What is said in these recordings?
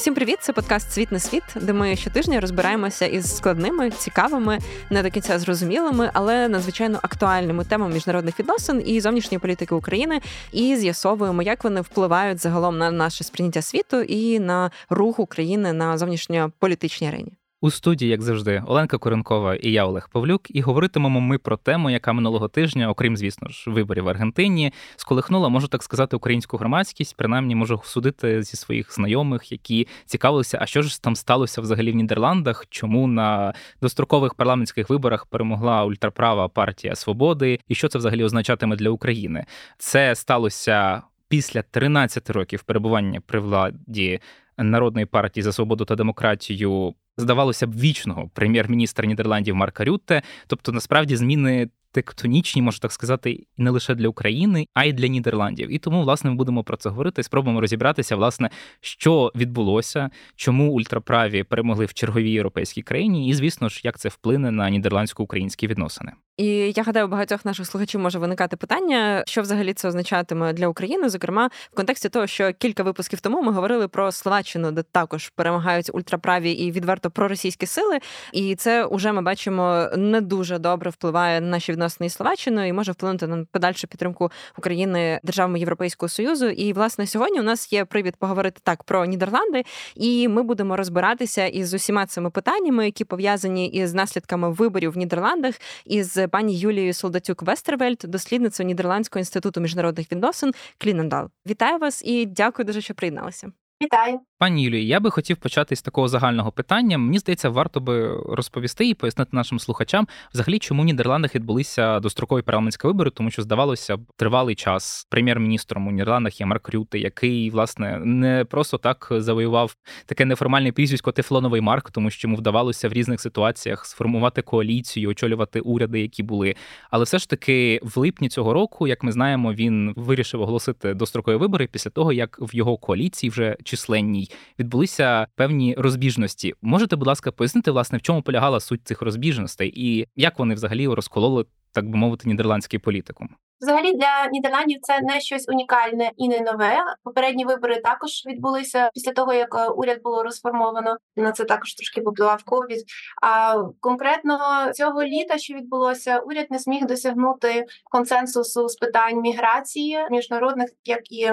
Усім привіт! Це подкаст Світ на світ, де ми щотижня розбираємося із складними, цікавими, не до кінця зрозумілими, але надзвичайно актуальними темами міжнародних відносин і зовнішньої політики України, і з'ясовуємо, як вони впливають загалом на наше сприйняття світу і на рух України на зовнішньополітичній арені. У студії, як завжди, Оленка Коренкова і я Олег Павлюк, і говоритимемо ми про тему, яка минулого тижня, окрім, звісно ж, виборів в Аргентині, сколихнула, можу так сказати, українську громадськість. Принаймні можу судити зі своїх знайомих, які цікавилися, а що ж там сталося взагалі в Нідерландах, чому на дострокових парламентських виборах перемогла ультраправа партія свободи, і що це взагалі означатиме для України? Це сталося після 13 років перебування при владі. Народної партії за свободу та демократію здавалося б, вічного прем'єр-міністра Нідерландів Марка Рютте. Тобто, насправді, зміни тектонічні, можу так сказати, не лише для України, а й для Нідерландів. І тому, власне, ми будемо про це говорити. Спробуємо розібратися, власне, що відбулося, чому ультраправі перемогли в черговій європейській країні, і звісно ж, як це вплине на нідерландсько-українські відносини. І я гадаю, у багатьох наших слухачів може виникати питання, що взагалі це означатиме для України, зокрема в контексті того, що кілька випусків тому ми говорили про Словаччину, де також перемагають ультраправі і відверто проросійські сили. І це вже ми бачимо не дуже добре впливає на наші відносини із Словаччиною і може вплинути на подальшу підтримку України державами Європейського союзу. І власне сьогодні у нас є привід поговорити так про Нідерланди, і ми будемо розбиратися із усіма цими питаннями, які пов'язані із наслідками виборів в Нідерландах із пані Юлією Солдатюк Вестервельд, дослідницю Нідерландського інституту міжнародних відносин Клінендал. Вітаю вас і дякую дуже, що приєдналися. Вітаю. Пані Юлію, я би хотів почати з такого загального питання. Мені здається, варто би розповісти і пояснити нашим слухачам, взагалі, чому в Нідерландах відбулися дострокові парламентські вибори, тому що здавалося б тривалий час прем'єр-міністром у Нідерландах є Марк Рюте, який власне не просто так завоював таке неформальне прізвисько Тефлоновий Марк, тому що йому вдавалося в різних ситуаціях сформувати коаліцію, очолювати уряди, які були. Але все ж таки, в липні цього року, як ми знаємо, він вирішив оголосити дострокові вибори після того, як в його коаліції вже численній відбулися певні розбіжності. Можете, будь ласка, пояснити, власне, в чому полягала суть цих розбіжностей і як вони взагалі розкололи, так би мовити, нідерландський політикум? Взагалі для Нідерландів це не щось унікальне і не нове. Попередні вибори також відбулися після того, як е, уряд було розформовано. На це також трошки попливав ковід. А конкретно цього літа, що відбулося, уряд не зміг досягнути консенсусу з питань міграції міжнародних, як і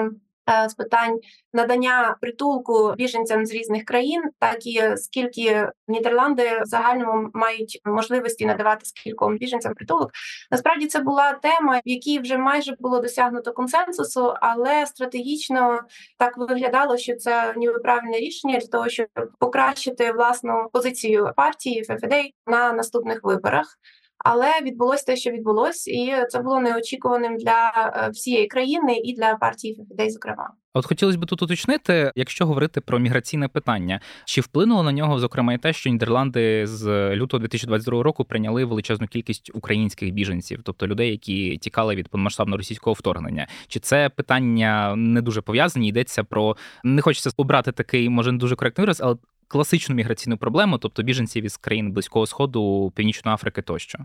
з питань надання притулку біженцям з різних країн, так і скільки Нідерланди в загальному мають можливості надавати скільком біженцям притулок. Насправді це була тема, в якій вже майже було досягнуто консенсусу, але стратегічно так виглядало, що це ніби правильне рішення для того, щоб покращити власну позицію партії ФФД на наступних виборах. Але відбулося те, що відбулось, і це було неочікуваним для е, всієї країни і для партії ФФД, зокрема. От хотілося б тут уточнити, якщо говорити про міграційне питання, чи вплинуло на нього, зокрема, і те, що Нідерланди з лютого 2022 року прийняли величезну кількість українських біженців, тобто людей, які тікали від повномасштабного російського вторгнення? Чи це питання не дуже пов'язані? Йдеться про не хочеться обрати такий, може не дуже коректний вираз, але класичну міграційну проблему, тобто біженців із країн близького сходу, північної Африки тощо.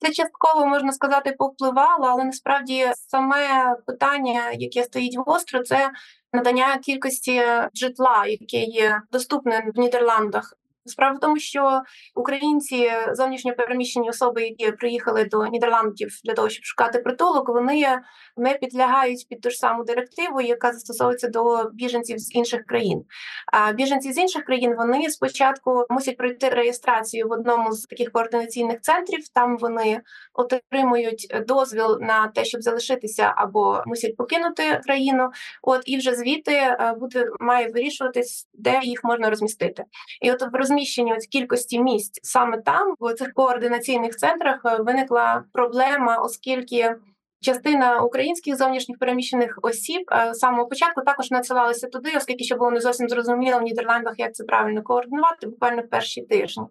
Це частково можна сказати повпливало, але насправді саме питання, яке стоїть гостро, це надання кількості житла, яке є доступне в Нідерландах Справа в тому, що українці, зовнішньо переміщені особи, які приїхали до Нідерландів для того, щоб шукати притулок, вони не підлягають під ту ж саму директиву, яка застосовується до біженців з інших країн. А біженці з інших країн вони спочатку мусять пройти реєстрацію в одному з таких координаційних центрів. Там вони отримують дозвіл на те, щоб залишитися або мусять покинути країну. От і вже звідти е, буде має вирішуватись, де їх можна розмістити, і от в розміщення кількості місць саме там, в цих координаційних центрах, е, виникла проблема, оскільки. Частина українських зовнішніх переміщених осіб е, з самого початку також надсилалися туди, оскільки ще було не зовсім зрозуміло в Нідерландах, як це правильно координувати, буквально в перші тижні.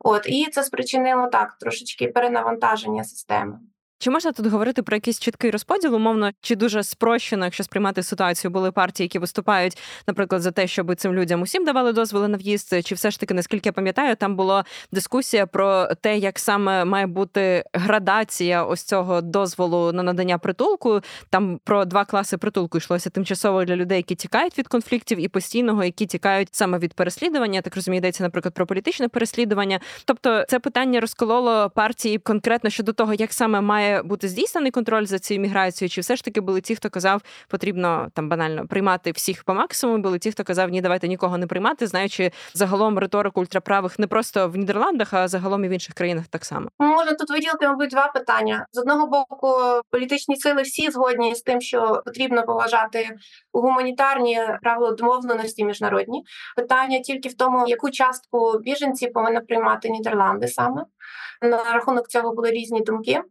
От і це спричинило так трошечки перенавантаження системи. Чи можна тут говорити про якийсь чіткий розподіл, умовно, чи дуже спрощено, якщо сприймати ситуацію, були партії, які виступають, наприклад, за те, щоб цим людям усім давали дозволи на в'їзд, чи все ж таки, наскільки я пам'ятаю, там була дискусія про те, як саме має бути градація ось цього дозволу на надання притулку. Там про два класи притулку йшлося тимчасово для людей, які тікають від конфліктів, і постійного, які тікають саме від переслідування. Так розумію, йдеться, наприклад, про політичне переслідування. Тобто, це питання розкололо партії конкретно щодо того, як саме має бути здійснений контроль за цією міграцією, чи все ж таки були ті, хто казав, потрібно там банально приймати всіх по максимуму. Були ті, хто казав, ні, давайте нікого не приймати, знаючи загалом риторику ультраправих не просто в Нідерландах, а загалом і в інших країнах так само. Можна тут виділити, мабуть, два питання з одного боку, політичні сили всі згодні з тим, що потрібно поважати гуманітарні правила домовленості міжнародні. Питання тільки в тому, яку частку біженців повинна приймати Нідерланди саме на рахунок цього були різні думки.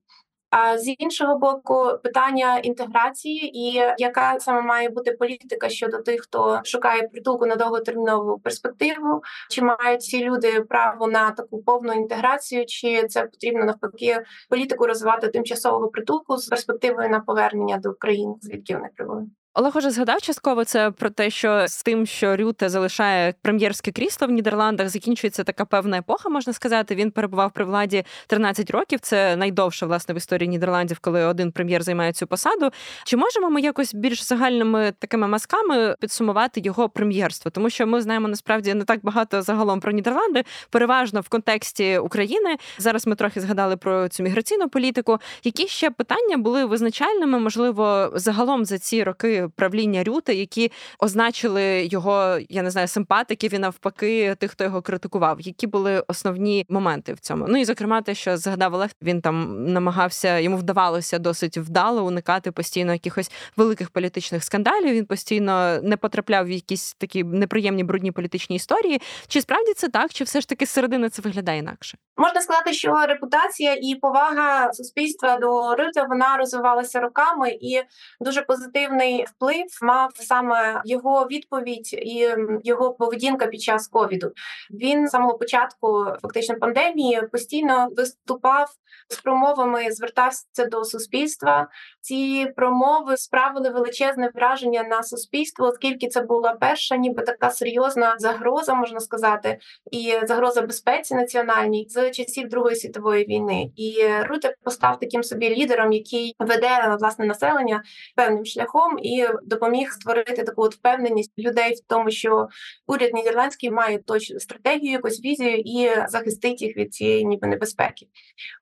А з іншого боку, питання інтеграції і яка саме має бути політика щодо тих, хто шукає притулку на довготермінову перспективу, чи мають ці люди право на таку повну інтеграцію, чи це потрібно навпаки політику розвивати тимчасового притулку з перспективою на повернення до України, звідки вони прибули? Олег уже згадав частково це про те, що з тим, що Рюте залишає прем'єрське крісло в Нідерландах, закінчується така певна епоха, можна сказати. Він перебував при владі 13 років. Це найдовше власне в історії Нідерландів, коли один прем'єр займає цю посаду. Чи можемо ми якось більш загальними такими масками підсумувати його прем'єрство? Тому що ми знаємо насправді не так багато загалом про Нідерланди, переважно в контексті України. Зараз ми трохи згадали про цю міграційну політику. Які ще питання були визначальними, можливо, загалом за ці роки правління Рюти, які означили його, я не знаю, симпатиків і навпаки, тих, хто його критикував. Які були основні моменти в цьому? Ну і зокрема, те, що згадав Олег, він там намагався, йому вдавалося досить вдало уникати постійно якихось великих політичних скандалів. Він постійно не потрапляв в якісь такі неприємні брудні політичні історії. Чи справді це так, чи все ж таки зсередини це виглядає інакше? Можна сказати, що репутація і повага суспільства до Рюте вона розвивалася роками, і дуже позитивний вплив мав саме його відповідь і його поведінка під час ковіду. Він з самого початку фактично пандемії постійно виступав з промовами, звертався до суспільства. Ці промови справили величезне враження на суспільство, оскільки це була перша, ніби така серйозна загроза, можна сказати, і загроза безпеці національній з часів Другої світової війни. І Руте постав таким собі лідером, який веде власне населення певним шляхом і допоміг створити таку от впевненість людей в тому, що уряд нідерландський має точну стратегію, якусь візію і захистить їх від цієї ніби небезпеки.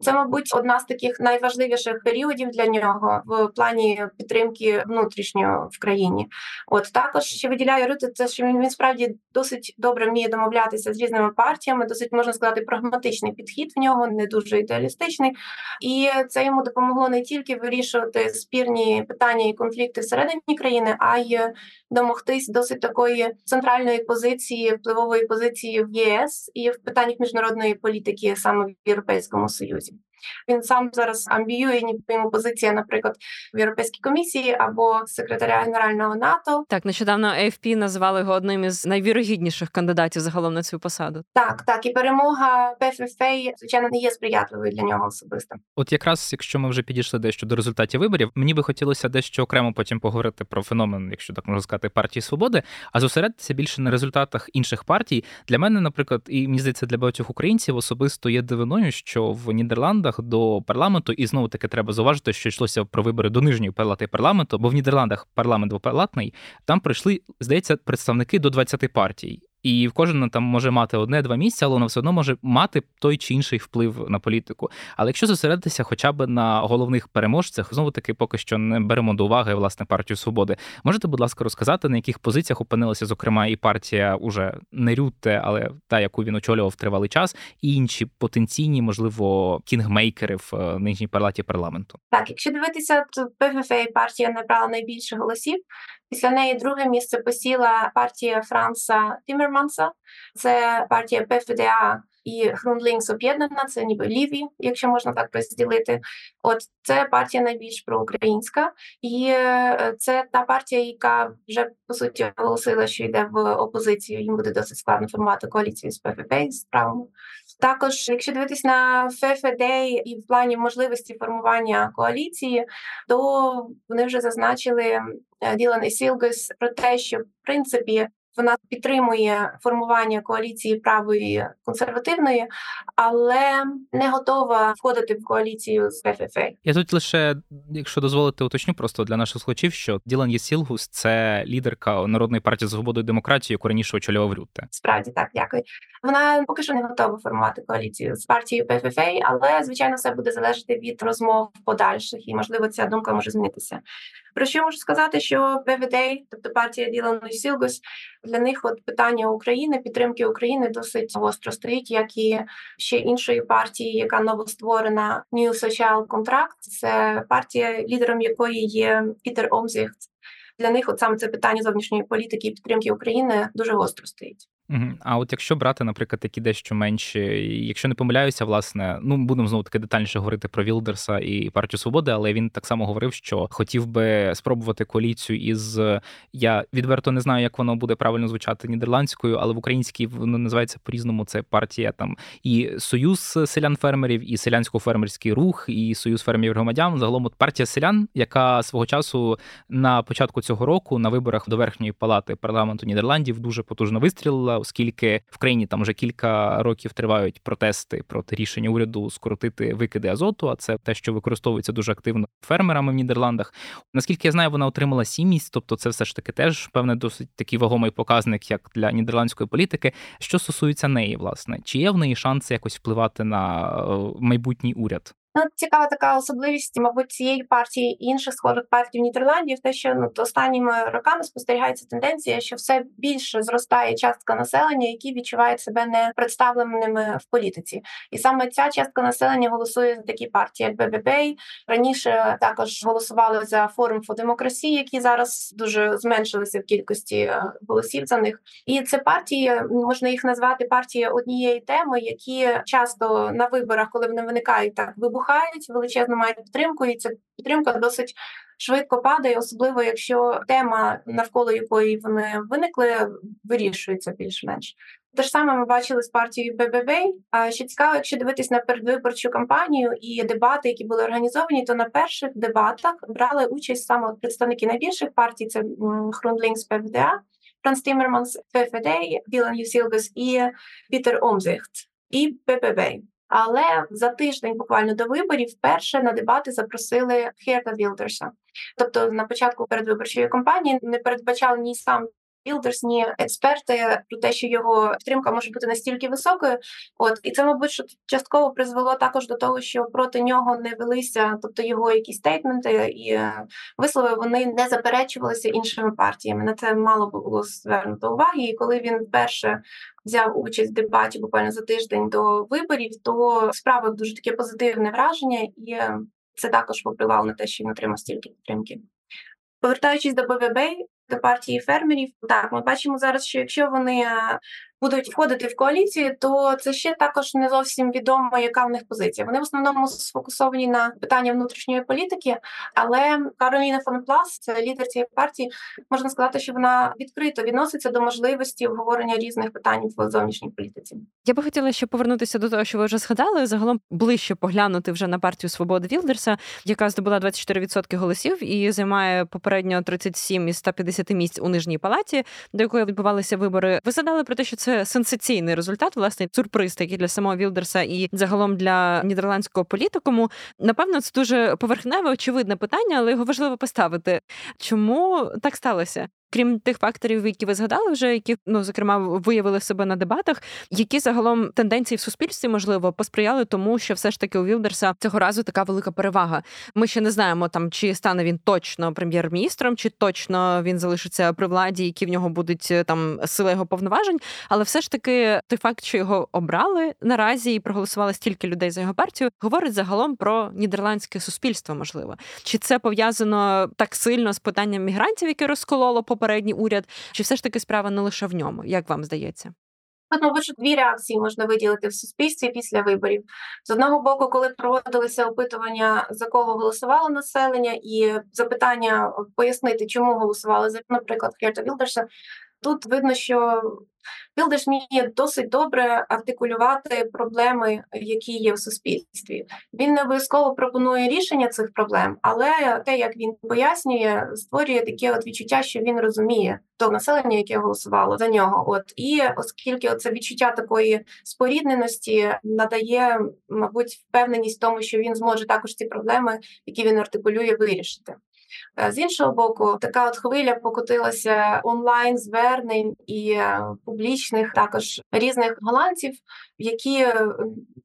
Це, мабуть, одна з таких найважливіших періодів для нього в плані підтримки внутрішньо в країні. От також ще виділяє Рути, це що він справді досить добре вміє домовлятися з різними партіями, досить можна сказати, прагматичний підхід в нього, не дуже ідеалістичний, і це йому допомогло не тільки вирішувати спірні питання і конфлікти всередині країни, а й домогтись досить такої центральної позиції, впливової позиції в ЄС і в питаннях міжнародної політики саме в Європейському Союзі. Він сам зараз амбіює, ніби йому позиція, наприклад, в Європейській комісії або секретаря генерального НАТО. Так, нещодавно AFP назвали його одним із найвірогідніших кандидатів загалом на цю посаду. Так, так, і перемога ПФФ, звичайно, не є сприятливою для нього особисто. От якраз, якщо ми вже підійшли дещо до результатів виборів, мені би хотілося дещо окремо потім поговорити про феномен, якщо так можна сказати, партії свободи, а зосередитися більше на результатах інших партій. Для мене, наприклад, і мені здається, для багатьох українців особисто є дивиною, що в Нідерландах до парламенту, і знову таки треба зауважити, що йшлося про вибори до нижньої палати парламенту, бо в Нідерландах парламент двопалатний, там прийшли, здається, представники до 20 партій. І кожен там може мати одне-два місця, але воно все одно може мати той чи інший вплив на політику. Але якщо зосередитися хоча б на головних переможцях, знову таки поки що не беремо до уваги власне партію свободи. Можете, будь ласка, розказати, на яких позиціях опинилася, зокрема, і партія уже не Рютте, але та, яку він очолював тривалий час, і інші потенційні, можливо, кінгмейкери в е, нижній палаті парламенту. Так, якщо дивитися, то ПФФ партія набрала найбільше голосів. Після неї друге місце посіла партія Франса Тіммерманса. це партія ПФДА і GroenLinks об'єднана, це ніби ліві, якщо можна так розділити. От це партія найбільш проукраїнська, і е, це та партія, яка вже по суті оголосила, що йде в опозицію. Їм буде досить складно формувати коаліцію з ПФП з правими. Також, якщо дивитись на ФФД і в плані можливості формування коаліції, то вони вже зазначили Ділан Єсілгас про те, що в принципі вона підтримує формування коаліції правої консервативної, але не готова входити в коаліцію з ПФФ. Я тут лише, якщо дозволите, уточню просто для наших слухачів, що Ділан Єсілгус це лідерка народної партії свободи і демократії, яку раніше очолював Рютте. Справді так, дякую. Вона поки що не готова формувати коаліцію з партією ПФФ, але звичайно все буде залежати від розмов подальших, і можливо ця думка може змінитися. Про що можу сказати, що ПВД, тобто партія Ділану Сілгос, для них от питання України, підтримки України досить гостро стоїть, як і ще іншої партії, яка новостворена New Social Contract. Це партія, лідером якої є Пітер Омзіхт. Для них от саме це питання зовнішньої політики і підтримки України дуже гостро стоїть. А от якщо брати, наприклад, такі дещо менші, якщо не помиляюся, власне, ну будемо знову таки детальніше говорити про Вілдерса і партію свободи, але він так само говорив, що хотів би спробувати коаліцію із я відверто не знаю, як воно буде правильно звучати нідерландською, але в українській воно називається по-різному. Це партія там і Союз селян-фермерів, і селянсько-фермерський рух, і Союз фермерів громадян. Загалом от партія селян, яка свого часу на початку цього року на виборах до верхньої палати парламенту Нідерландів дуже потужно вистрілила оскільки в країні там вже кілька років тривають протести проти рішення уряду скоротити викиди азоту. А це те, що використовується дуже активно фермерами в Нідерландах. Наскільки я знаю, вона отримала сімість, тобто це все ж таки теж певне досить такий вагомий показник, як для нідерландської політики. Що стосується неї, власне, чи є в неї шанси якось впливати на е, майбутній уряд? Ну, цікава така особливість, мабуть, цієї партії і інших схожих партій в Нідерландів, те, що ну, останніми роками спостерігається тенденція, що все більше зростає частка населення, які відчувають себе не представленими в політиці, і саме ця частка населення голосує за такі партії, як БББ. Раніше також голосували за форум for демократії, які зараз дуже зменшилися в кількості е, голосів за них. І це партії можна їх назвати партії однієї теми, які часто на виборах, коли вони виникають так вибух вибухають, величезну мають підтримку, і ця підтримка досить швидко падає, особливо якщо тема, навколо якої вони виникли, вирішується більш-менш. Те ж саме ми бачили з партією БББ. А ще цікаво, якщо дивитись на передвиборчу кампанію і дебати, які були організовані, то на перших дебатах брали участь саме представники найбільших партій: це Хрунлінкс ПВДА, Франс Тіммерманс, ФФД, Ділан Єсілгас і Пітер Омтзихт і БББ. Але за тиждень, буквально до виборів, вперше на дебати запросили Херта Вілдерса. Тобто, на початку передвиборчої кампанії не передбачав ні сам Білдерс, ні експерти про те, що його підтримка може бути настільки високою. От і це, мабуть, що частково призвело також до того, що проти нього не велися, тобто його якісь стейтменти і е, вислови вони не заперечувалися іншими партіями. На це мало було звернуто уваги. І коли він вперше взяв участь в дебаті буквально за тиждень до виборів, то справив дуже таке позитивне враження, і е, це також попливало на те, що він отримав стільки підтримки. Повертаючись до БВБ, до партії фермерів, так ми бачимо зараз, що якщо вони будуть входити в коаліцію, то це ще також не зовсім відомо, яка в них позиція. Вони в основному сфокусовані на питання внутрішньої політики, але Кароліна фон Плас, це лідер цієї партії, можна сказати, що вона відкрито відноситься до можливості обговорення різних питань в зовнішній політиці. Я би хотіла ще повернутися до того, що ви вже згадали. Загалом ближче поглянути вже на партію свободи Вілдерса, яка здобула 24% голосів і займає попередньо 37 із 150 місць у нижній палаті, до якої відбувалися вибори. Ви згадали про те, що це це сенсаційний результат, власне, сюрприз такий для самого Вілдерса і загалом для нідерландського політикуму. Напевно, це дуже поверхневе, очевидне питання, але його важливо поставити. Чому так сталося? Крім тих факторів, які ви згадали, вже які ну зокрема виявили себе на дебатах, які загалом тенденції в суспільстві можливо посприяли тому, що все ж таки у Вілдерса цього разу така велика перевага. Ми ще не знаємо там, чи стане він точно прем'єр-міністром, чи точно він залишиться при владі, які в нього будуть е, там сили його повноважень. Але все ж таки той факт, що його обрали наразі і проголосували стільки людей за його партію, говорить загалом про нідерландське суспільство. Можливо, чи це пов'язано так сильно з питанням мігрантів, яке розкололо по попередній уряд, чи все ж таки справа не лише в ньому, як вам здається? Тут, що дві реакції можна виділити в суспільстві після виборів. З одного боку, коли проводилися опитування, за кого голосувало населення, і запитання пояснити, чому голосували за, наприклад, Херта Вілдерса, тут видно, що Білдеш вміє досить добре артикулювати проблеми, які є в суспільстві. Він не обов'язково пропонує рішення цих проблем, але те, як він пояснює, створює таке от відчуття, що він розуміє то населення, яке голосувало за нього. От і оскільки це відчуття такої спорідненості надає, мабуть, впевненість в тому, що він зможе також ці проблеми, які він артикулює, вирішити. Е, з іншого боку, така от хвиля покотилася онлайн звернень і е, публічних також різних голландців, які е,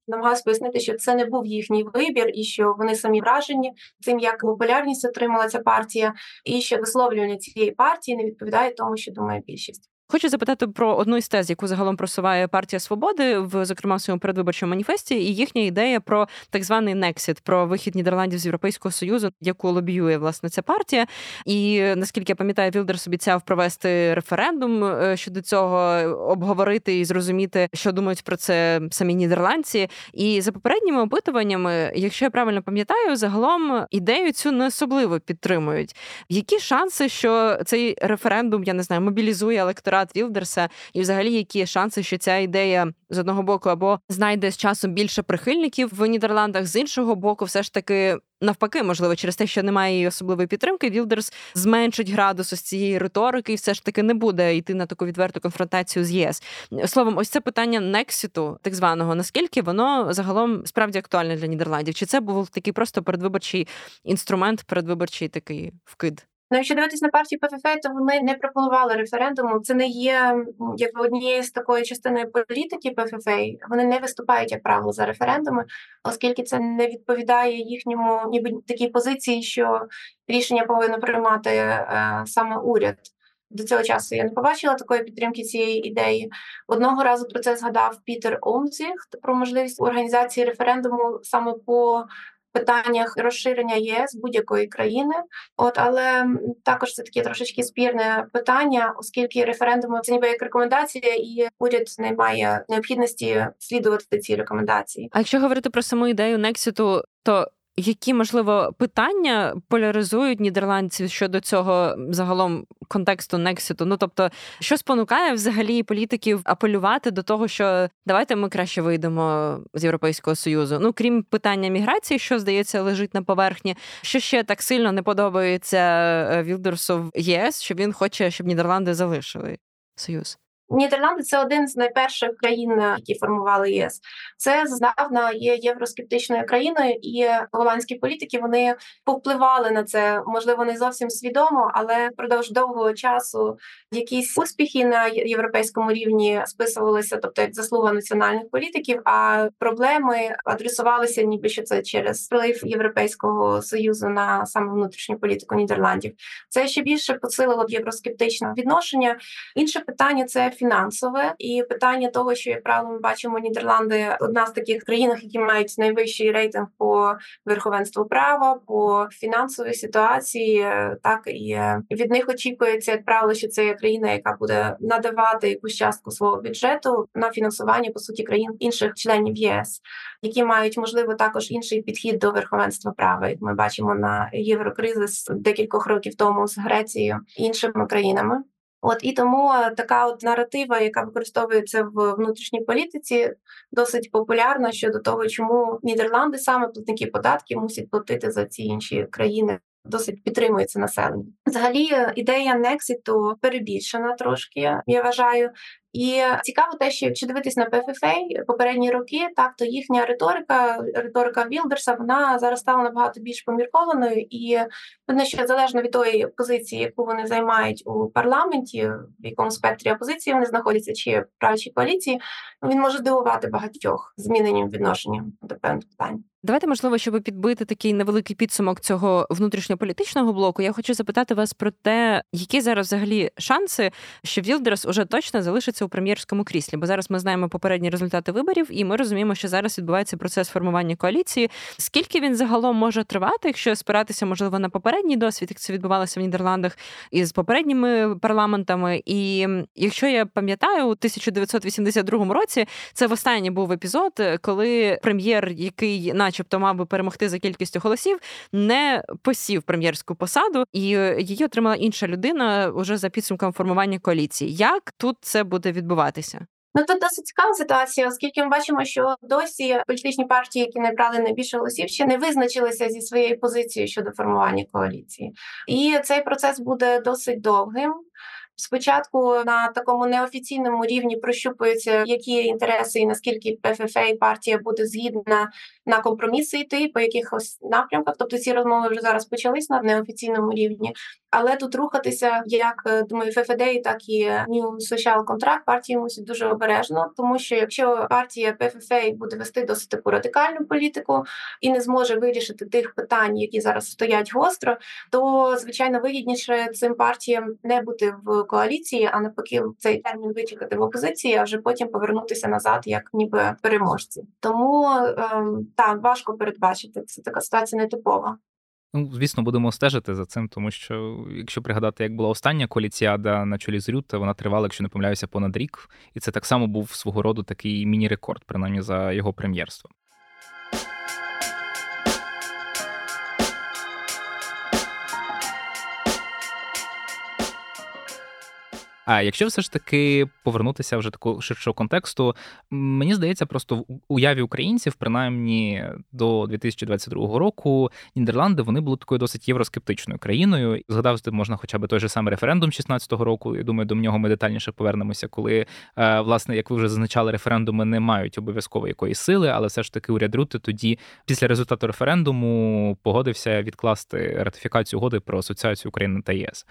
намагаються пояснити, що це не був їхній вибір, і що вони самі вражені цим, як популярність отримала ця партія, і що висловлювання цієї партії не відповідає тому, що думає більшість. Хочу запитати про одну із тез, яку загалом просуває партія свободи, в зокрема в своєму передвиборчому маніфесті, і їхня ідея про так званий Нексіт, про вихід Нідерландів з Європейського союзу, яку лобіює власне ця партія. І наскільки я пам'ятаю, Вілдерс обіцяв провести референдум е, щодо цього, обговорити і зрозуміти, що думають про це самі нідерландці. І за попередніми опитуваннями, якщо я правильно пам'ятаю, загалом ідею цю не особливо підтримують. Які шанси, що цей референдум я не знаю, мобілізує електорат? Результат Вілдерса, і взагалі які шанси, що ця ідея з одного боку або знайде з часом більше прихильників в Нідерландах, з іншого боку, все ж таки. Навпаки, можливо, через те, що немає її особливої підтримки, Вілдерс зменшить градус ось цієї риторики, і все ж таки не буде йти на таку відверту конфронтацію з ЄС. Словом, ось це питання Нексіту, так званого, наскільки воно загалом справді актуальне для Нідерландів? Чи це був такий просто передвиборчий інструмент, передвиборчий такий вкид? Ну, якщо дивитись на партію ПФФ, то вони не пропонували референдуму. Це не є якби однією з такої частини політики ПФФ. Вони не виступають, як правило, за референдуми, оскільки це не відповідає їхньому ніби такій позиції, що рішення повинно приймати е, саме уряд. До цього часу я не побачила такої підтримки цієї ідеї. Одного разу про це згадав Пітер Омзіхт про можливість організації референдуму саме по питаннях розширення ЄС будь-якої країни. От але також це таке трошечки спірне питання, оскільки референдуми це ніби як рекомендація, і уряд не має необхідності слідувати ці рекомендації. А якщо говорити про саму ідею Нексіту, то які можливо питання поляризують нідерландців щодо цього загалом контексту Некситу? Ну тобто, що спонукає взагалі політиків апелювати до того, що давайте ми краще вийдемо з Європейського союзу? Ну крім питання міграції, що здається лежить на поверхні, що ще так сильно не подобається е, Вілдерсу в ЄС, що він хоче, щоб Нідерланди залишили союз. Нідерланди це один з найперших країн, е, які формували ЄС. Це здавна є євроскептичною країною, і голландські політики вони повпливали на це, можливо, не зовсім свідомо, але впродовж довгого часу якісь успіхи на європейському рівні списувалися, тобто як заслуга національних політиків. А проблеми адресувалися, ніби що це через вплив Європейського союзу на саме внутрішню політику Нідерландів. Це ще більше посилило б євроскептичне відношення. Інше питання це фінансове і питання того, що як правило ми бачимо Нідерланди одна з таких країн, які мають найвищий рейтинг по верховенству права, по фінансовій ситуації, так і від них очікується як правило, що це є країна, яка буде надавати якусь частку свого бюджету на фінансування по суті країн інших членів ЄС, які мають можливо також інший підхід до верховенства права. Як ми бачимо на єврокризис декількох років тому з Грецією іншими країнами. От і тому е, така от наратива, яка використовується в внутрішній політиці, досить популярна щодо того, чому Нідерланди саме платники податків мусять платити за ці інші країни. Досить підтримується населення. Взагалі, е, ідея Некситу перебільшена трошки. Я вважаю, і цікаво, те, що якщо дивитись на ПФФ попередні роки, так то їхня риторика, риторика Вілдерса, вона зараз стала набагато більш поміркованою, і видно, що залежно від тої позиції, яку вони займають у парламенті, в якому спектрі опозиції вони знаходяться, чи в правчій коаліції, він може дивувати багатьох зміненням відношенням до певних питань. Давайте, можливо, щоб підбити такий невеликий підсумок цього внутрішньополітичного блоку. Я хочу запитати вас про те, які зараз взагалі шанси, що Вілдерс уже точно залишиться у прем'єрському кріслі. Бо зараз ми знаємо попередні результати виборів, і ми розуміємо, що зараз відбувається процес формування коаліції. Скільки він загалом може тривати, якщо спиратися, можливо, на попередній досвід, як це відбувалося в Нідерландах із попередніми парламентами? І якщо я пам'ятаю, у 1982 році це востаннє був епізод, коли прем'єр, який на начебто, мав би перемогти за кількістю голосів, не посів прем'єрську посаду, і її отримала інша людина уже за підсумком формування коаліції. Як тут це буде відбуватися? Ну тут досить цікава ситуація, оскільки ми бачимо, що досі політичні партії, які набрали найбільше голосів, ще не визначилися зі своєю позицією щодо формування коаліції, і цей процес буде досить довгим. Спочатку на такому неофіційному рівні прощупуються, які інтереси і наскільки ПФФ партія буде згідна на компроміси йти по якихось напрямках. Тобто ці розмови вже зараз почались на неофіційному рівні. Але тут рухатися, як е, думаю, ФФД, так і New Social Contract партії мусять дуже обережно, тому що якщо партія ПФФ буде вести досить таку радикальну політику і не зможе вирішити тих питань, які зараз стоять гостро, то звичайно вигідніше цим партіям не бути в коаліції, а навпаки, цей термін вичекати в опозиції, а вже потім повернутися назад, як ніби переможці. Тому ем, так важко передбачити це така ситуація нетипова. Ну, звісно, будемо стежити за цим, тому що якщо пригадати, як була остання коаліціада на чолі з Рюта, вона тривала, якщо не помиляюся, понад рік, і це так само був свого роду такий міні-рекорд, принаймні за його прем'єрство. А якщо все ж таки повернутися вже такого ширшого контексту, мені здається, просто в уяві українців, принаймні до 2022 року, Нідерланди вони були такою досить євроскептичною країною. Згадати можна, хоча б той же самий референдум 16-го року. Я думаю, до нього ми детальніше повернемося, коли е, власне, як ви вже зазначали, референдуми не мають обов'язково якоїсь сили, але все ж таки уряд Рути тоді, після результату референдуму, погодився відкласти ратифікацію угоди про асоціацію України та ЄС.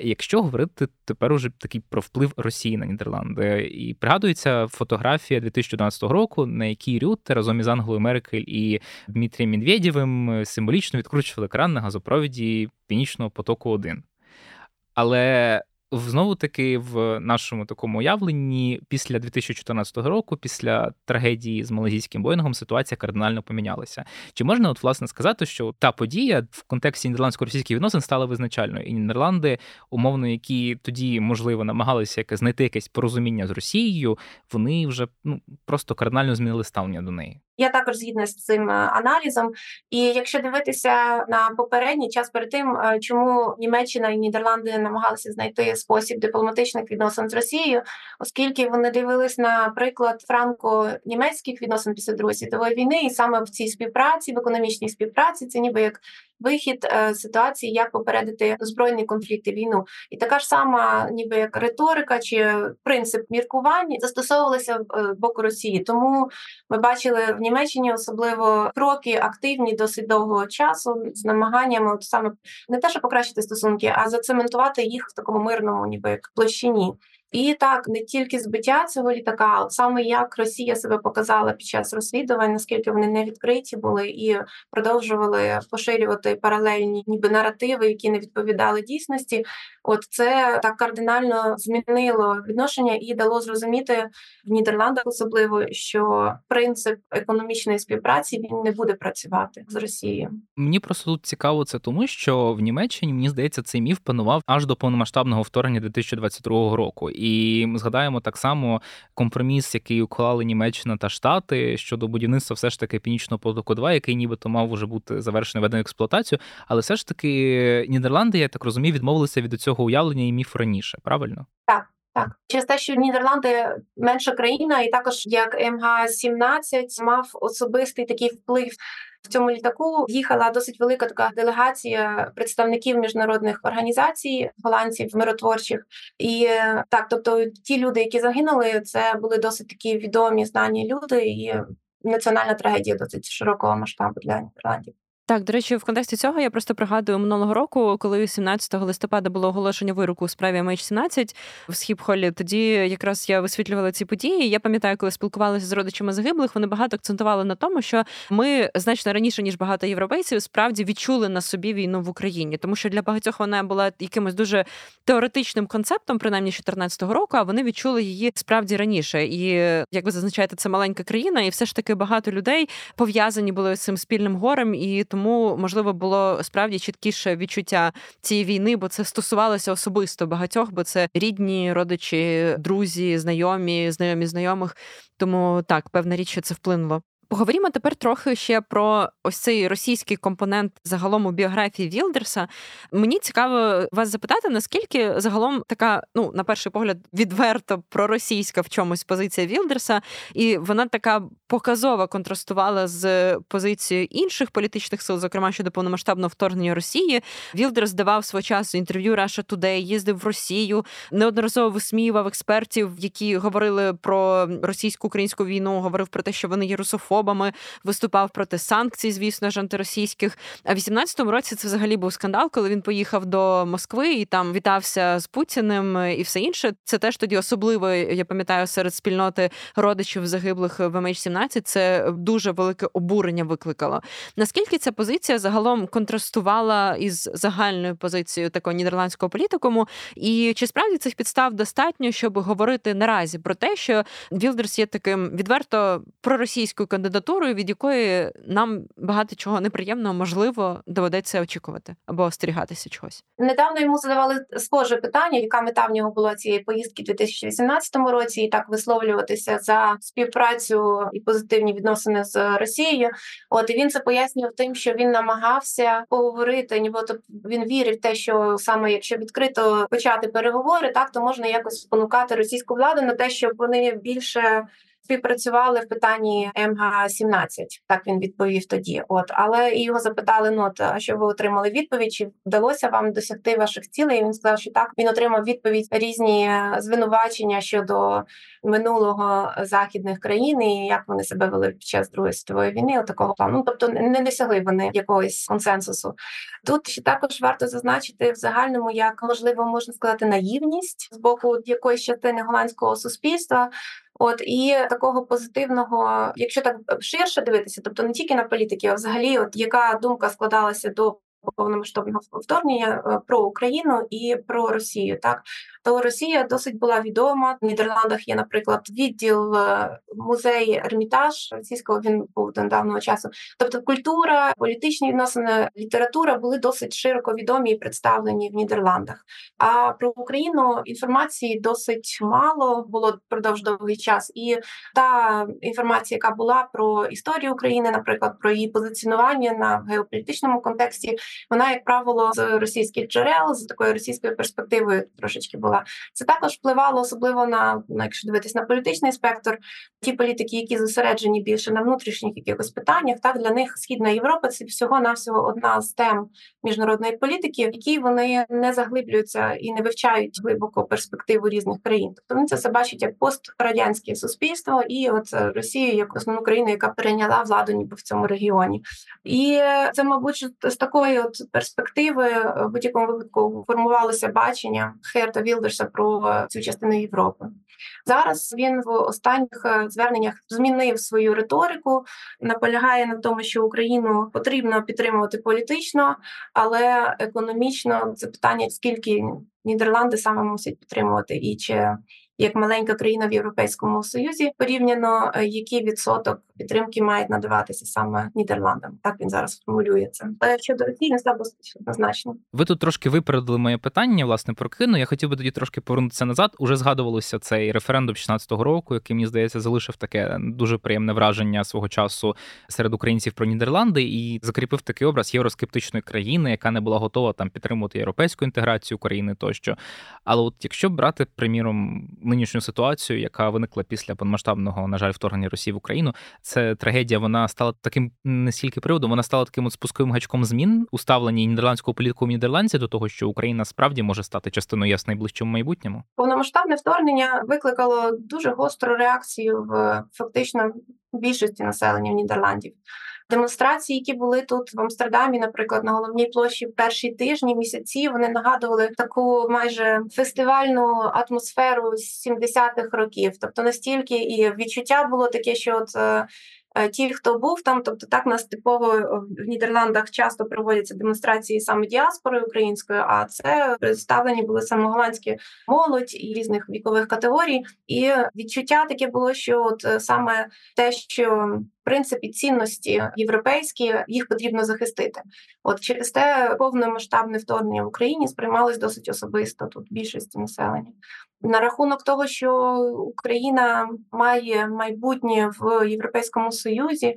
Якщо говорити тепер уже такий про вплив Росії на Нідерланди. І пригадується фотографія 2011 року, на якій Рютте разом із Ангелою Меркель і Дмитрієм Медведєвим символічно відкручували кран на газопровіді Північного потоку 1 Але Знову таки в нашому такому уявленні після 2014 року, після трагедії з малазійським Боїнгом, ситуація кардинально помінялася. Чи можна от власне сказати, що та подія в контексті нідерландсько-російських відносин стала визначальною, і Нідерланди, умовно, які тоді можливо намагалися яке знайти якесь порозуміння з Росією, вони вже ну просто кардинально змінили ставлення до неї? Я також згідна з цим е, аналізом. І якщо дивитися на попередній час перед тим, е, чому Німеччина і Нідерланди намагалися знайти спосіб дипломатичних відносин з Росією, оскільки вони дивились на приклад франко-німецьких відносин після Другої світової війни, і саме в цій співпраці, в економічній співпраці, це ніби як вихід е, ситуації, як попередити збройний конфлікт і війну, і така ж сама, ніби як риторика чи принцип міркування застосовувалися в боку Росії. Тому ми бачили в Німеччині особливо кроки активні досить довгого часу з намаганнями, от саме не те, що покращити стосунки, а зацементувати їх в такому мирному, ніби як площині. І так не тільки збиття цього літака, а саме як Росія себе показала під час розслідувань, наскільки вони не відкриті були і продовжували поширювати паралельні, ніби наративи, які не відповідали дійсності. От це так кардинально змінило відношення і дало зрозуміти в Нідерландах, особливо що принцип економічної співпраці він не буде працювати з Росією. Мені просто тут цікаво це, тому що в Німеччині мені здається цей міф панував аж до повномасштабного вторгнення 2022 року. І ми згадаємо так само компроміс, який уклали Німеччина та Штати щодо будівництва, все ж таки північного потоку 2 який нібито мав уже бути завершений введений в експлуатацію. Але все ж таки Нідерланди, я так розумію, відмовилися від цього уявлення і міф раніше. Правильно? Так. Так, через те, що Нідерланди менша країна, і також як МГ 17 мав особистий такий вплив в цьому літаку їхала досить велика така делегація представників міжнародних організацій, голландців, миротворчих. І так, тобто, ті люди, які загинули, це були досить такі відомі знані люди, і національна трагедія досить широкого масштабу для Нідерландів. Так, до речі, в контексті цього я просто пригадую минулого року, коли 17 листопада було оголошення вироку у справі MH17 в Схіп-холі, тоді якраз я висвітлювала ці події. Я пам'ятаю, коли спілкувалася з родичами загиблих, вони багато акцентували на тому, що ми значно раніше ніж багато європейців справді відчули на собі війну в Україні, тому що для багатьох вона була якимось дуже теоретичним концептом, принаймні 2014 року. А вони відчули її справді раніше. І як ви зазначаєте, це маленька країна, і все ж таки багато людей пов'язані були з цим спільним горем, і тому можливо було справді чіткіше відчуття цієї війни, бо це стосувалося особисто багатьох, бо це рідні, родичі, друзі, знайомі, знайомі знайомих. Тому так, певна річ, що це вплинуло. Поговоримо тепер трохи ще про ось цей російський компонент загалом у біографії Вілдерса. Мені цікаво вас запитати, наскільки загалом така, ну на перший погляд, відверто проросійська в чомусь позиція Вілдерса, і вона така показово контрастувала з позицією інших політичних сил, зокрема щодо повномасштабного вторгнення Росії. Вілдерс давав свого часу інтерв'ю Russia Today, їздив в Росію, неодноразово висміював експертів, які говорили про російсько-українську війну, говорив про те, що вони є русофобами, спробами, виступав проти санкцій, звісно ж, антиросійських. А в 18-му році це взагалі був скандал, коли він поїхав до Москви і там вітався з Путіним і все інше. Це теж тоді особливо, я пам'ятаю, серед спільноти родичів загиблих в MH17 Це дуже велике обурення викликало. Наскільки ця позиція загалом контрастувала із загальною позицією такого нідерландського політикуму? І чи справді цих підстав достатньо, щоб говорити наразі про те, що Вілдерс є таким відверто проросійською кандидатурою? Кандидатурою, від якої нам багато чого неприємного можливо доведеться очікувати або остерігатися чогось. Недавно йому задавали схоже питання, яка мета в нього була цієї поїздки у 2018 році, і так висловлюватися за співпрацю і позитивні відносини з Росією. От і він це пояснював тим, що він намагався поговорити, нібито він вірив в те, що саме якщо відкрито почати переговори, так то можна якось спонукати російську владу на те, щоб вони більше співпрацювали в питанні МГ-17, Так він відповів тоді. От але його запитали: ну от, а що ви отримали відповідь? Чи вдалося вам досягти ваших цілей? І Він сказав, що так він отримав відповідь різні звинувачення щодо минулого західних країн і як вони себе вели під час другої світової війни. Такого плану. Ну, тобто не досягли вони якогось консенсусу. Тут ще також варто зазначити в загальному, як можливо можна сказати, наївність з боку якоїсь частини голландського суспільства. От і такого позитивного, якщо так ширше дивитися, тобто не тільки на політики, а взагалі, от яка думка складалася до повномасштабного вторгнення е, про Україну і про Росію, так то Росія досить була відома. В Нідерландах є, наприклад, відділ е, музей Ермітаж російського. Він був до недавнього часу. Тобто, культура, політичні відносини, література були досить широко відомі і представлені в Нідерландах. А про Україну інформації досить мало було впродовж довгий час. І та інформація, яка була про історію України, наприклад, про її позиціонування на геополітичному контексті, вона, як правило, з російських джерел, з такою російською перспективою трошечки була. Це також впливало особливо на, на якщо дивитись на політичний спектр, ті політики, які зосереджені більше на внутрішніх якихось питаннях. Так для них східна Європа це всього навсього одна з тем міжнародної політики, в якій вони не заглиблюються і не вивчають глибоко перспективу різних країн. Тобто вони це все бачать як пострадянське суспільство і от Росію як основну країну, яка перейняла владу ніби в цьому регіоні, і це, мабуть, з такої от перспективи в будь-якому випадку формувалося бачення Херта Вілдерса про цю частину Європи. Зараз він в останніх е, зверненнях змінив свою риторику, наполягає на тому, що Україну потрібно підтримувати політично, але економічно це питання скільки Нідерланди саме мусять підтримувати і чи як маленька країна в Європейському Союзі, порівняно е, який відсоток підтримки мають надаватися саме Нідерландам. Так він зараз формулює це. Але щодо Росії не став однозначно. Ви тут трошки випередили моє питання. Власне про кину. Я хотів би тоді трошки повернутися назад. Уже згадувалося цей референдум 16-го року, який мені здається залишив таке дуже приємне враження свого часу серед українців про Нідерланди і закріпив такий образ євроскептичної країни, яка не була готова там підтримувати європейську інтеграцію України тощо. Але от якщо брати приміром нинішню ситуацію, яка виникла після повномасштабного, на жаль, вторгнення Росії в Україну. Це трагедія. Вона стала таким не стільки приводом, вона стала таким от спусковим гачком змін у ставленні нідерландського політику в Нідерландці до того, що Україна справді може стати частиною ЄС найближчому майбутньому. Повномасштабне вторгнення викликало дуже гостру реакцію в фактично більшості населення Нідерландів. Демонстрації, які були тут в Амстердамі, наприклад, на головній площі перші тижні, місяці, вони нагадували таку майже фестивальну атмосферу 70-х років. Тобто настільки і відчуття було таке, що от е, Е, ті, хто був там, тобто так нас типово в Нідерландах часто проводяться демонстрації саме діаспори української, а це представлені були саме голландські молодь і різних вікових категорій. І відчуття таке було, що от е, саме те, що принципі цінності європейські їх потрібно захистити. От через те повномасштабне вторгнення в Україні сприймалось досить особисто тут більшості населення. На рахунок того, що Україна має майбутнє в Європейському Союзі,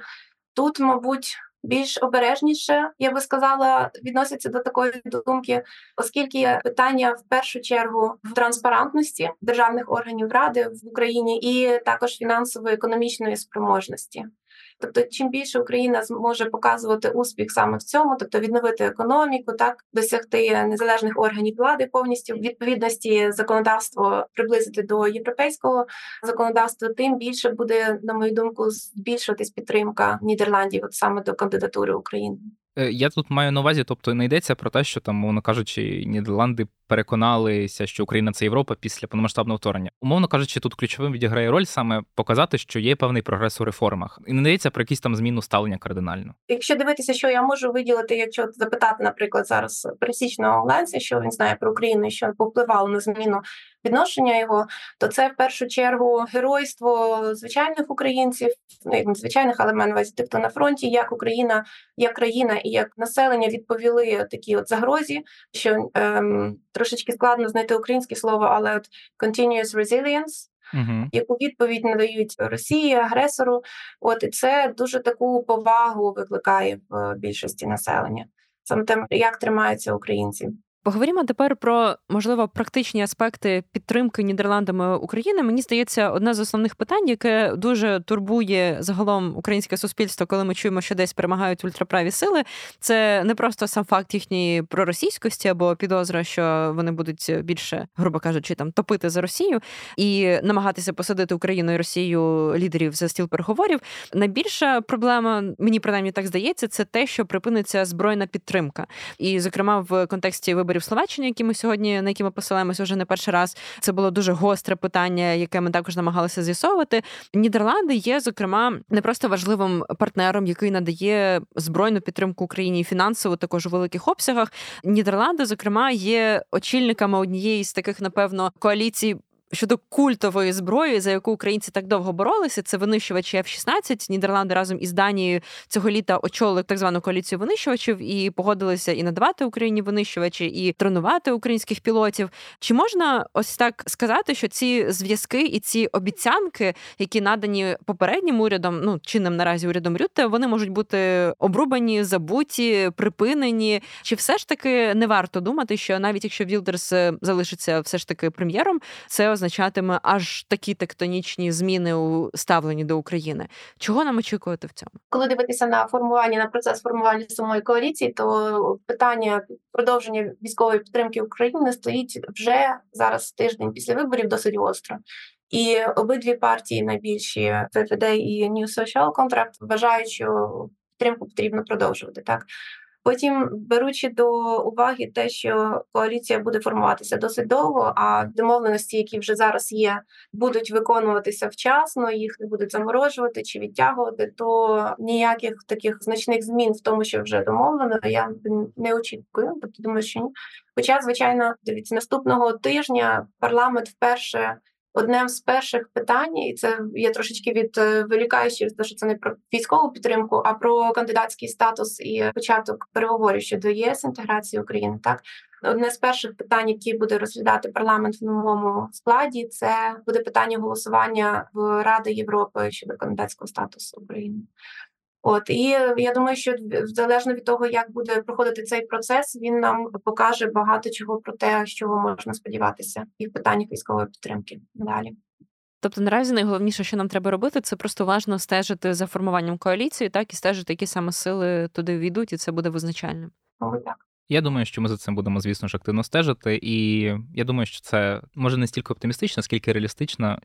тут, мабуть, більш обережніше, я би сказала, відносяться до такої думки, оскільки питання в першу чергу в транспарантності державних органів ради в Україні і також фінансово-економічної спроможності. Тобто, чим більше Україна зможе показувати успіх саме в цьому, тобто відновити економіку, так досягти незалежних органів влади повністю відповідності законодавство приблизити до європейського законодавства, тим більше буде, на мою думку, збільшуватись підтримка Нідерландів, от саме до кандидатури України. Е, я тут маю на увазі, тобто не йдеться про те, що там, мовно кажучи, Нідерланди переконалися, що Україна це Європа після повномасштабного вторгнення. Умовно кажучи, тут ключовим відіграє роль саме показати, що є певний прогрес у реформах, і не йдеться про якісь там зміну ставлення кардинально. Якщо дивитися, що я можу виділити, якщо запитати, наприклад, зараз пересічного голландця, що він знає про Україну, що повпливало на зміну відношення його, то це в першу чергу геройство звичайних українців, ну як звичайних, але мене увазі, тобто на фронті, як Україна, як країна і як населення відповіли такі от загрозі, що ем, трошечки складно знайти українське слово, але от continuous resilience, uh Яку відповідь надають Росії, агресору, от і це дуже таку повагу викликає в більшості населення, саме тим, як тримаються українці. Поговоримо тепер про можливо практичні аспекти підтримки Нідерландами України. Мені здається, одне з основних питань, яке дуже турбує загалом українське суспільство, коли ми чуємо, що десь перемагають ультраправі сили. Це не просто сам факт їхньої проросійськості або підозра, що вони будуть більше, грубо кажучи, там топити за Росію і намагатися посадити Україну і Росію лідерів за стіл переговорів. Найбільша проблема, мені принаймні так здається, це те, що припиниться збройна підтримка, і зокрема в контексті виборів виборів Словаччини, які ми сьогодні на які ми посилаємося вже не перший раз. Це було дуже гостре питання, яке ми також намагалися з'ясовувати. Нідерланди є, зокрема, не просто важливим партнером, який надає збройну підтримку Україні і фінансово також у великих обсягах. Нідерланди, зокрема, є очільниками однієї з таких, напевно, коаліцій щодо культової зброї, за яку українці так довго боролися, це винищувачі F-16. Нідерланди разом із Данією цього літа очолили так звану коаліцію винищувачів і погодилися і надавати Україні винищувачі, і тренувати українських пілотів. Чи можна ось так сказати, що ці зв'язки і ці обіцянки, які надані попереднім урядом, ну чинним наразі урядом Рютте, вони можуть бути обрубані, забуті, припинені? Чи все ж таки не варто думати, що навіть якщо Вілдерс залишиться все ж таки прем'єром, це означатиме аж такі тектонічні зміни у ставленні до України. Чого нам очікувати в цьому? Коли дивитися на формування на процес формування самої коаліції, то питання продовження військової підтримки України стоїть вже зараз тиждень після виборів досить гостро. І обидві партії найбільші ФФД і New Social Contract вважають, що підтримку потрібно продовжувати так. Потім, беручи до уваги те, що коаліція буде формуватися досить довго, а домовленості, які вже зараз є, будуть виконуватися вчасно, їх не будуть заморожувати чи відтягувати, то ніяких таких значних змін в тому, що вже домовлено, я не очікую. Тобто думаю, що ні. Хоча, звичайно, дивіться, наступного тижня парламент вперше одним з перших питань, і це я трошечки від вилікаючи, через те, що це не про військову підтримку, а про кандидатський статус і початок переговорів щодо ЄС інтеграції України. Так одне з перших питань, які буде розглядати парламент в новому складі, це буде питання голосування в Ради Європи щодо кандидатського статусу України. От і я думаю, що залежно від того, як буде проходити цей процес, він нам покаже багато чого про те, з чого можна сподіватися, і в питаннях військової підтримки далі. Тобто наразі найголовніше, що нам треба робити, це просто уважно стежити за формуванням коаліції, так і стежити, які саме сили туди війдуть, і це буде визначальним. О, так. Я думаю, що ми за цим будемо, звісно ж, активно стежити, і я думаю, що це може не стільки оптимістично, скільки реалістично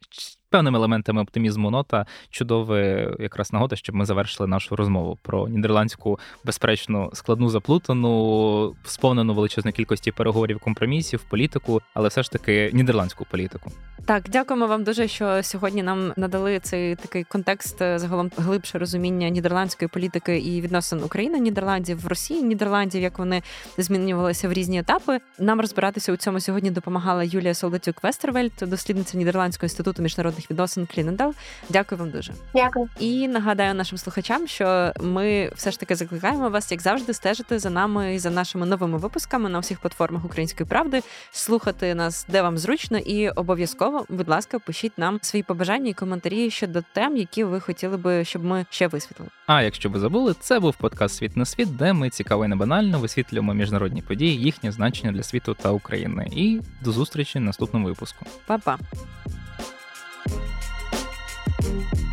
певними елементами оптимізму. Нота чудова якраз нагода, щоб ми завершили нашу розмову про нідерландську безперечно складну заплутану, сповнену величезну кількості переговорів, компромісів, політику, але все ж таки нідерландську політику. Так, дякуємо вам дуже, що сьогодні нам надали цей такий контекст е, загалом глибше розуміння нідерландської політики і відносин України, Нідерландів в Росії, Нідерландів, як вони змінювалися в різні етапи. Нам розбиратися у цьому сьогодні допомагала Юлія Солдатюк Вестервельт, дослідниця Нідерландського інституту міжнародних відносин Клінендал. Дякую вам дуже. Дякую. І нагадаю нашим слухачам, що ми все ж таки закликаємо вас, як завжди, стежити за нами і за нашими новими випусками на всіх платформах Української правди, слухати нас, де вам зручно, і обов'язково, будь ласка, пишіть нам свої побажання і коментарі щодо тем, які ви хотіли би, щоб ми ще висвітлили. А якщо ви забули, це був подкаст Світ на світ, де ми цікаво і не банально висвітлюємо міжнародні події, їхнє значення для світу та України. І до зустрічі в наступному випуску. Па-па! you